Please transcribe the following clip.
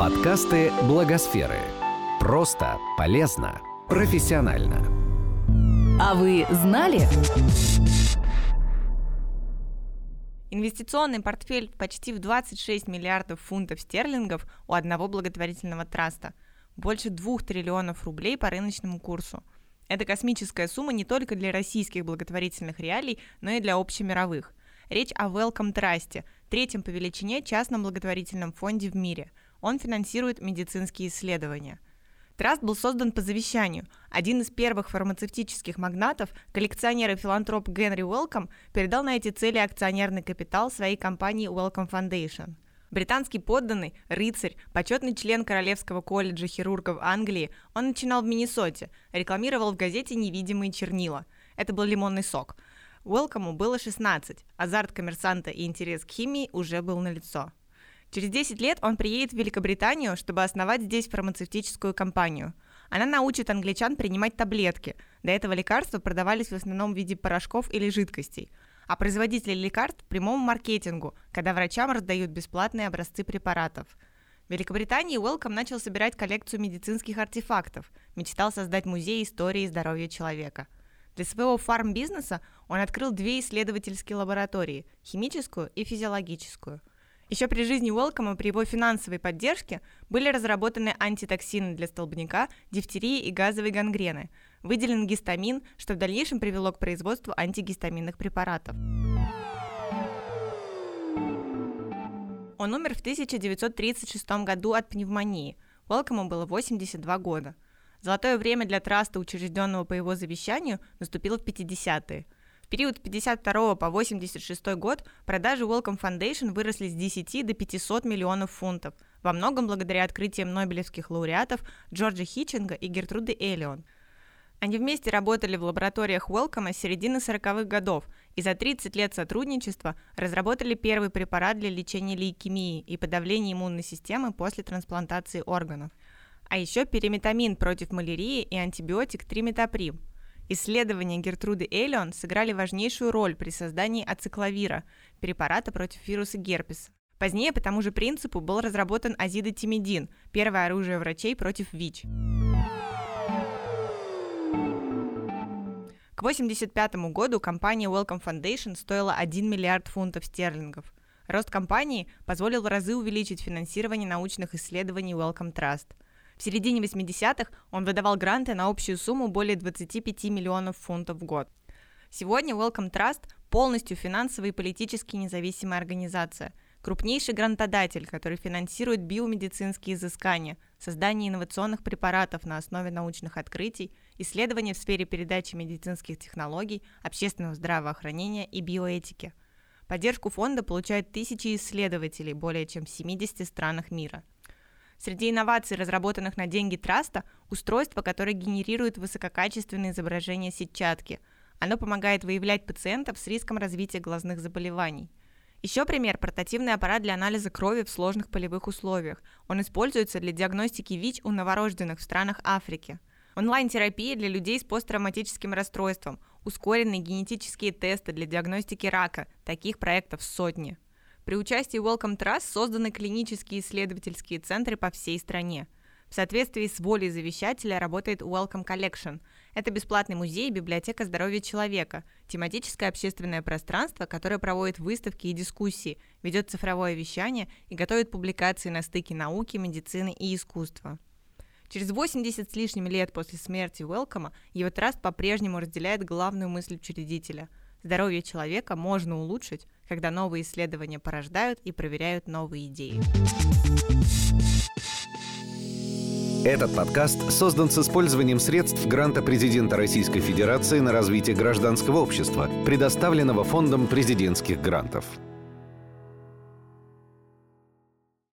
Подкасты Благосферы. Просто, полезно, профессионально. А вы знали? Инвестиционный портфель почти в 26 миллиардов фунтов стерлингов у одного благотворительного траста. Больше двух триллионов рублей по рыночному курсу. Это космическая сумма не только для российских благотворительных реалий, но и для общемировых. Речь о Welcome Trust, третьем по величине частном благотворительном фонде в мире. Он финансирует медицинские исследования. Траст был создан по завещанию. Один из первых фармацевтических магнатов, коллекционер и филантроп Генри Уэлком, передал на эти цели акционерный капитал своей компании Wellcome Foundation. Британский подданный, рыцарь, почетный член Королевского колледжа хирургов Англии, он начинал в Миннесоте, рекламировал в газете невидимые чернила. Это был лимонный сок – Уэлкому было 16, азарт коммерсанта и интерес к химии уже был налицо. Через 10 лет он приедет в Великобританию, чтобы основать здесь фармацевтическую компанию. Она научит англичан принимать таблетки. До этого лекарства продавались в основном в виде порошков или жидкостей. А производители лекарств – прямому маркетингу, когда врачам раздают бесплатные образцы препаратов. В Великобритании Уэлком начал собирать коллекцию медицинских артефактов, мечтал создать музей истории здоровья человека – для своего фарм-бизнеса он открыл две исследовательские лаборатории – химическую и физиологическую. Еще при жизни Уэлкома при его финансовой поддержке были разработаны антитоксины для столбняка, дифтерии и газовой гангрены. Выделен гистамин, что в дальнейшем привело к производству антигистаминных препаратов. Он умер в 1936 году от пневмонии. Уэлкому было 82 года – Золотое время для траста, учрежденного по его завещанию, наступило в 50-е. Период с 52 по 86 год продажи Welcome Foundation выросли с 10 до 500 миллионов фунтов, во многом благодаря открытиям нобелевских лауреатов Джорджа Хитчинга и Гертруды Эллион. Они вместе работали в лабораториях Уэлкома с середины 40-х годов и за 30 лет сотрудничества разработали первый препарат для лечения лейкемии и подавления иммунной системы после трансплантации органов – а еще периметамин против малярии и антибиотик триметаприм. Исследования Гертруды Эллион сыграли важнейшую роль при создании ацикловира, препарата против вируса герпеса. Позднее по тому же принципу был разработан азидотимидин, первое оружие врачей против ВИЧ. К 1985 году компания Wellcome Foundation стоила 1 миллиард фунтов стерлингов. Рост компании позволил в разы увеличить финансирование научных исследований Wellcome Trust – в середине 80-х он выдавал гранты на общую сумму более 25 миллионов фунтов в год. Сегодня Welcome Trust полностью финансово и политически независимая организация, крупнейший грантодатель, который финансирует биомедицинские изыскания, создание инновационных препаратов на основе научных открытий, исследования в сфере передачи медицинских технологий, общественного здравоохранения и биоэтики. Поддержку фонда получают тысячи исследователей более чем в 70 странах мира – Среди инноваций, разработанных на деньги траста, устройство, которое генерирует высококачественные изображения сетчатки. Оно помогает выявлять пациентов с риском развития глазных заболеваний. Еще пример – портативный аппарат для анализа крови в сложных полевых условиях. Он используется для диагностики ВИЧ у новорожденных в странах Африки. Онлайн-терапия для людей с посттравматическим расстройством, ускоренные генетические тесты для диагностики рака. Таких проектов сотни. При участии Welcome Trust созданы клинические исследовательские центры по всей стране. В соответствии с волей завещателя работает Welcome Collection. Это бесплатный музей и библиотека здоровья человека, тематическое общественное пространство, которое проводит выставки и дискуссии, ведет цифровое вещание и готовит публикации на стыке науки, медицины и искусства. Через 80 с лишним лет после смерти Уэлкома его траст по-прежнему разделяет главную мысль учредителя – Здоровье человека можно улучшить, когда новые исследования порождают и проверяют новые идеи. Этот подкаст создан с использованием средств гранта президента Российской Федерации на развитие гражданского общества, предоставленного Фондом президентских грантов.